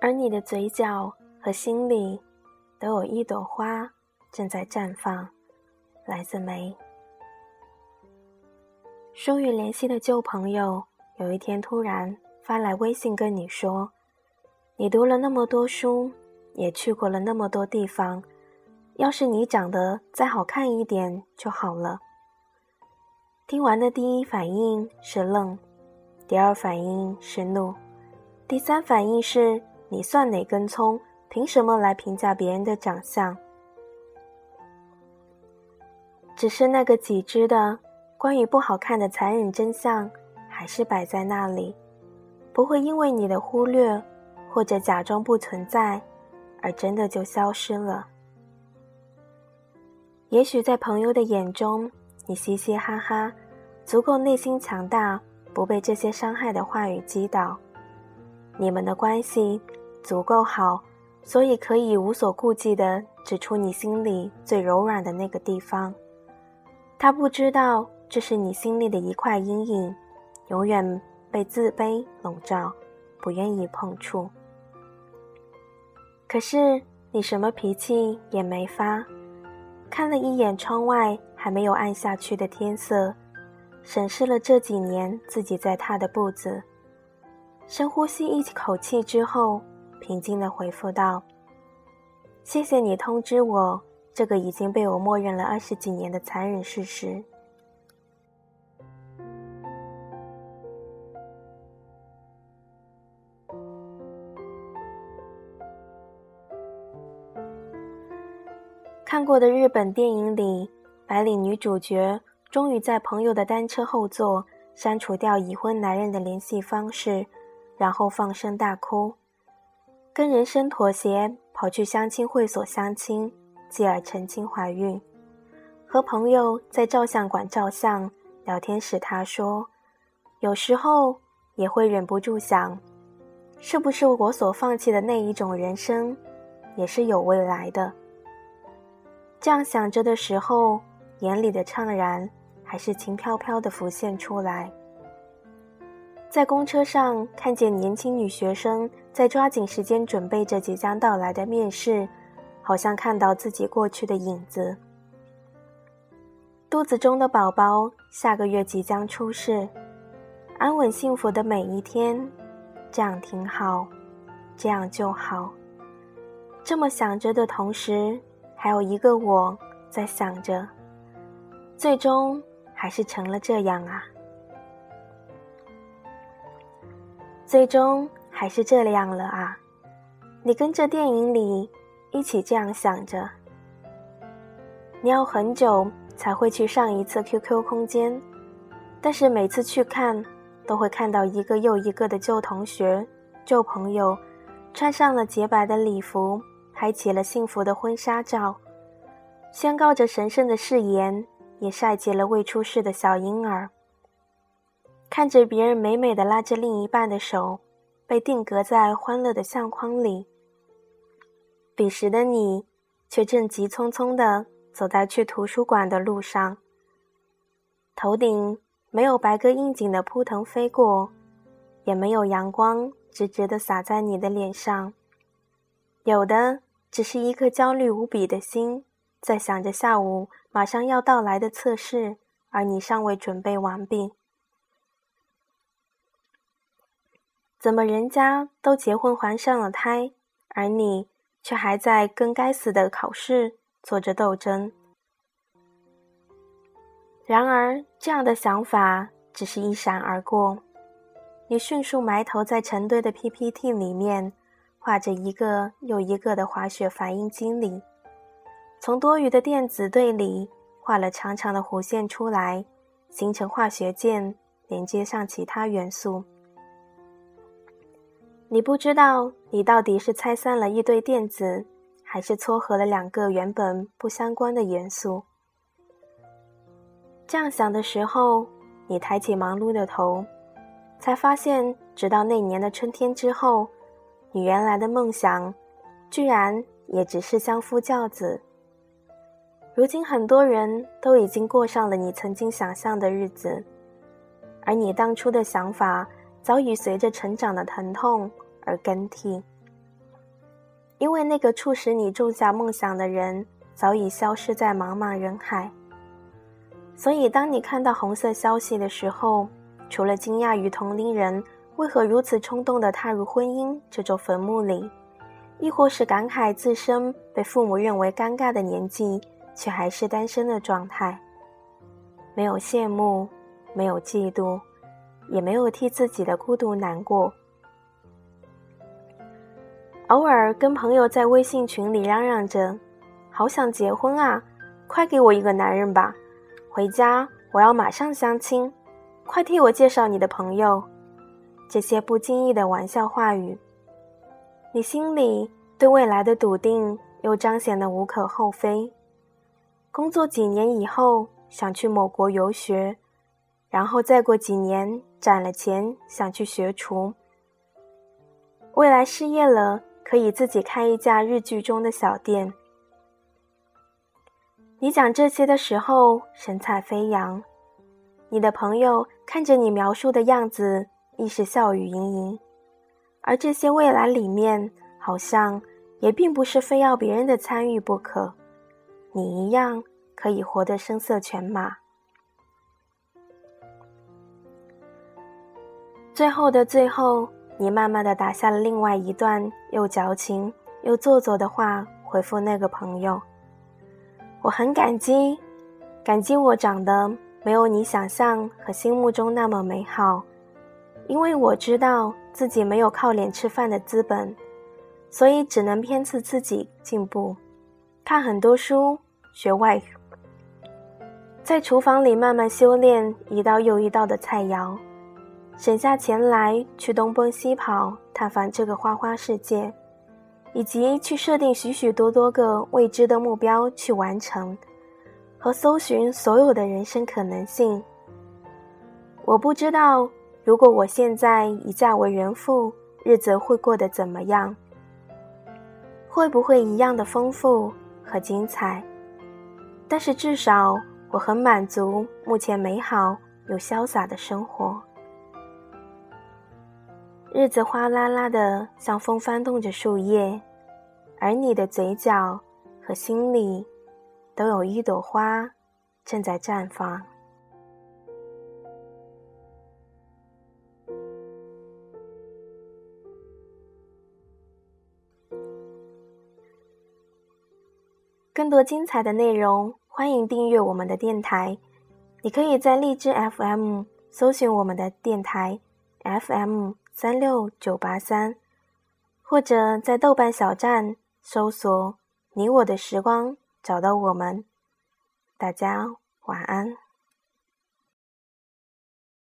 而你的嘴角和心里，都有一朵花正在绽放，来自梅。疏远联系的旧朋友，有一天突然发来微信跟你说：“你读了那么多书，也去过了那么多地方，要是你长得再好看一点就好了。”听完的第一反应是愣，第二反应是怒，第三反应是你算哪根葱？凭什么来评价别人的长相？只是那个几只的。关于不好看的残忍真相，还是摆在那里，不会因为你的忽略或者假装不存在，而真的就消失了。也许在朋友的眼中，你嘻嘻哈哈，足够内心强大，不被这些伤害的话语击倒。你们的关系足够好，所以可以无所顾忌地指出你心里最柔软的那个地方。他不知道。这是你心里的一块阴影，永远被自卑笼罩，不愿意碰触。可是你什么脾气也没发，看了一眼窗外还没有暗下去的天色，审视了这几年自己在踏的步子，深呼吸一口气之后，平静地回复道：“谢谢你通知我这个已经被我默认了二十几年的残忍事实。”看过的日本电影里，白领女主角终于在朋友的单车后座删除掉已婚男人的联系方式，然后放声大哭，跟人生妥协，跑去相亲会所相亲，继而澄清怀孕，和朋友在照相馆照相聊天时，他说：“有时候也会忍不住想，是不是我所放弃的那一种人生，也是有未来的。”这样想着的时候，眼里的怅然还是轻飘飘的浮现出来。在公车上看见年轻女学生在抓紧时间准备着即将到来的面试，好像看到自己过去的影子。肚子中的宝宝下个月即将出世，安稳幸福的每一天，这样挺好，这样就好。这么想着的同时。还有一个我在想着，最终还是成了这样啊！最终还是这样了啊！你跟着电影里一起这样想着。你要很久才会去上一次 QQ 空间，但是每次去看，都会看到一个又一个的旧同学、旧朋友，穿上了洁白的礼服。拍起了幸福的婚纱照，宣告着神圣的誓言，也晒起了未出世的小婴儿。看着别人美美的拉着另一半的手，被定格在欢乐的相框里。彼时的你，却正急匆匆地走在去图书馆的路上。头顶没有白鸽应景的扑腾飞过，也没有阳光直直地洒在你的脸上，有的。只是一颗焦虑无比的心，在想着下午马上要到来的测试，而你尚未准备完毕。怎么人家都结婚怀上了胎，而你却还在跟该死的考试做着斗争？然而，这样的想法只是一闪而过，你迅速埋头在成堆的 PPT 里面。画着一个又一个的滑雪反应机理，从多余的电子对里画了长长的弧线出来，形成化学键，连接上其他元素。你不知道你到底是拆散了一堆电子，还是撮合了两个原本不相关的元素。这样想的时候，你抬起忙碌的头，才发现，直到那年的春天之后。你原来的梦想，居然也只是相夫教子。如今很多人都已经过上了你曾经想象的日子，而你当初的想法早已随着成长的疼痛而更替。因为那个促使你种下梦想的人早已消失在茫茫人海。所以，当你看到红色消息的时候，除了惊讶于同龄人为何如此冲动地踏入婚姻这座坟墓里，亦或是感慨自身被父母认为尴尬的年纪，却还是单身的状态，没有羡慕，没有嫉妒。也没有替自己的孤独难过。偶尔跟朋友在微信群里嚷嚷着：“好想结婚啊，快给我一个男人吧！回家我要马上相亲，快替我介绍你的朋友。”这些不经意的玩笑话语，你心里对未来的笃定又彰显得无可厚非。工作几年以后，想去某国游学。然后再过几年攒了钱，想去学厨。未来失业了，可以自己开一家日剧中的小店。你讲这些的时候神采飞扬，你的朋友看着你描述的样子，亦是笑语盈盈。而这些未来里面，好像也并不是非要别人的参与不可，你一样可以活得声色犬马。最后的最后，你慢慢的打下了另外一段又矫情又做作的话，回复那个朋友：“我很感激，感激我长得没有你想象和心目中那么美好，因为我知道自己没有靠脸吃饭的资本，所以只能鞭策自己进步，看很多书，学外语，在厨房里慢慢修炼一道又一道的菜肴。”省下钱来去东奔西跑探访这个花花世界，以及去设定许许多多个未知的目标去完成，和搜寻所有的人生可能性。我不知道，如果我现在已嫁为人妇，日子会过得怎么样？会不会一样的丰富和精彩？但是至少我很满足目前美好又潇洒的生活。日子哗啦啦的，像风翻动着树叶，而你的嘴角和心里，都有一朵花正在绽放。更多精彩的内容，欢迎订阅我们的电台。你可以在荔枝 FM 搜寻我们的电台 FM。三六九八三，或者在豆瓣小站搜索“你我的时光”，找到我们。大家晚安。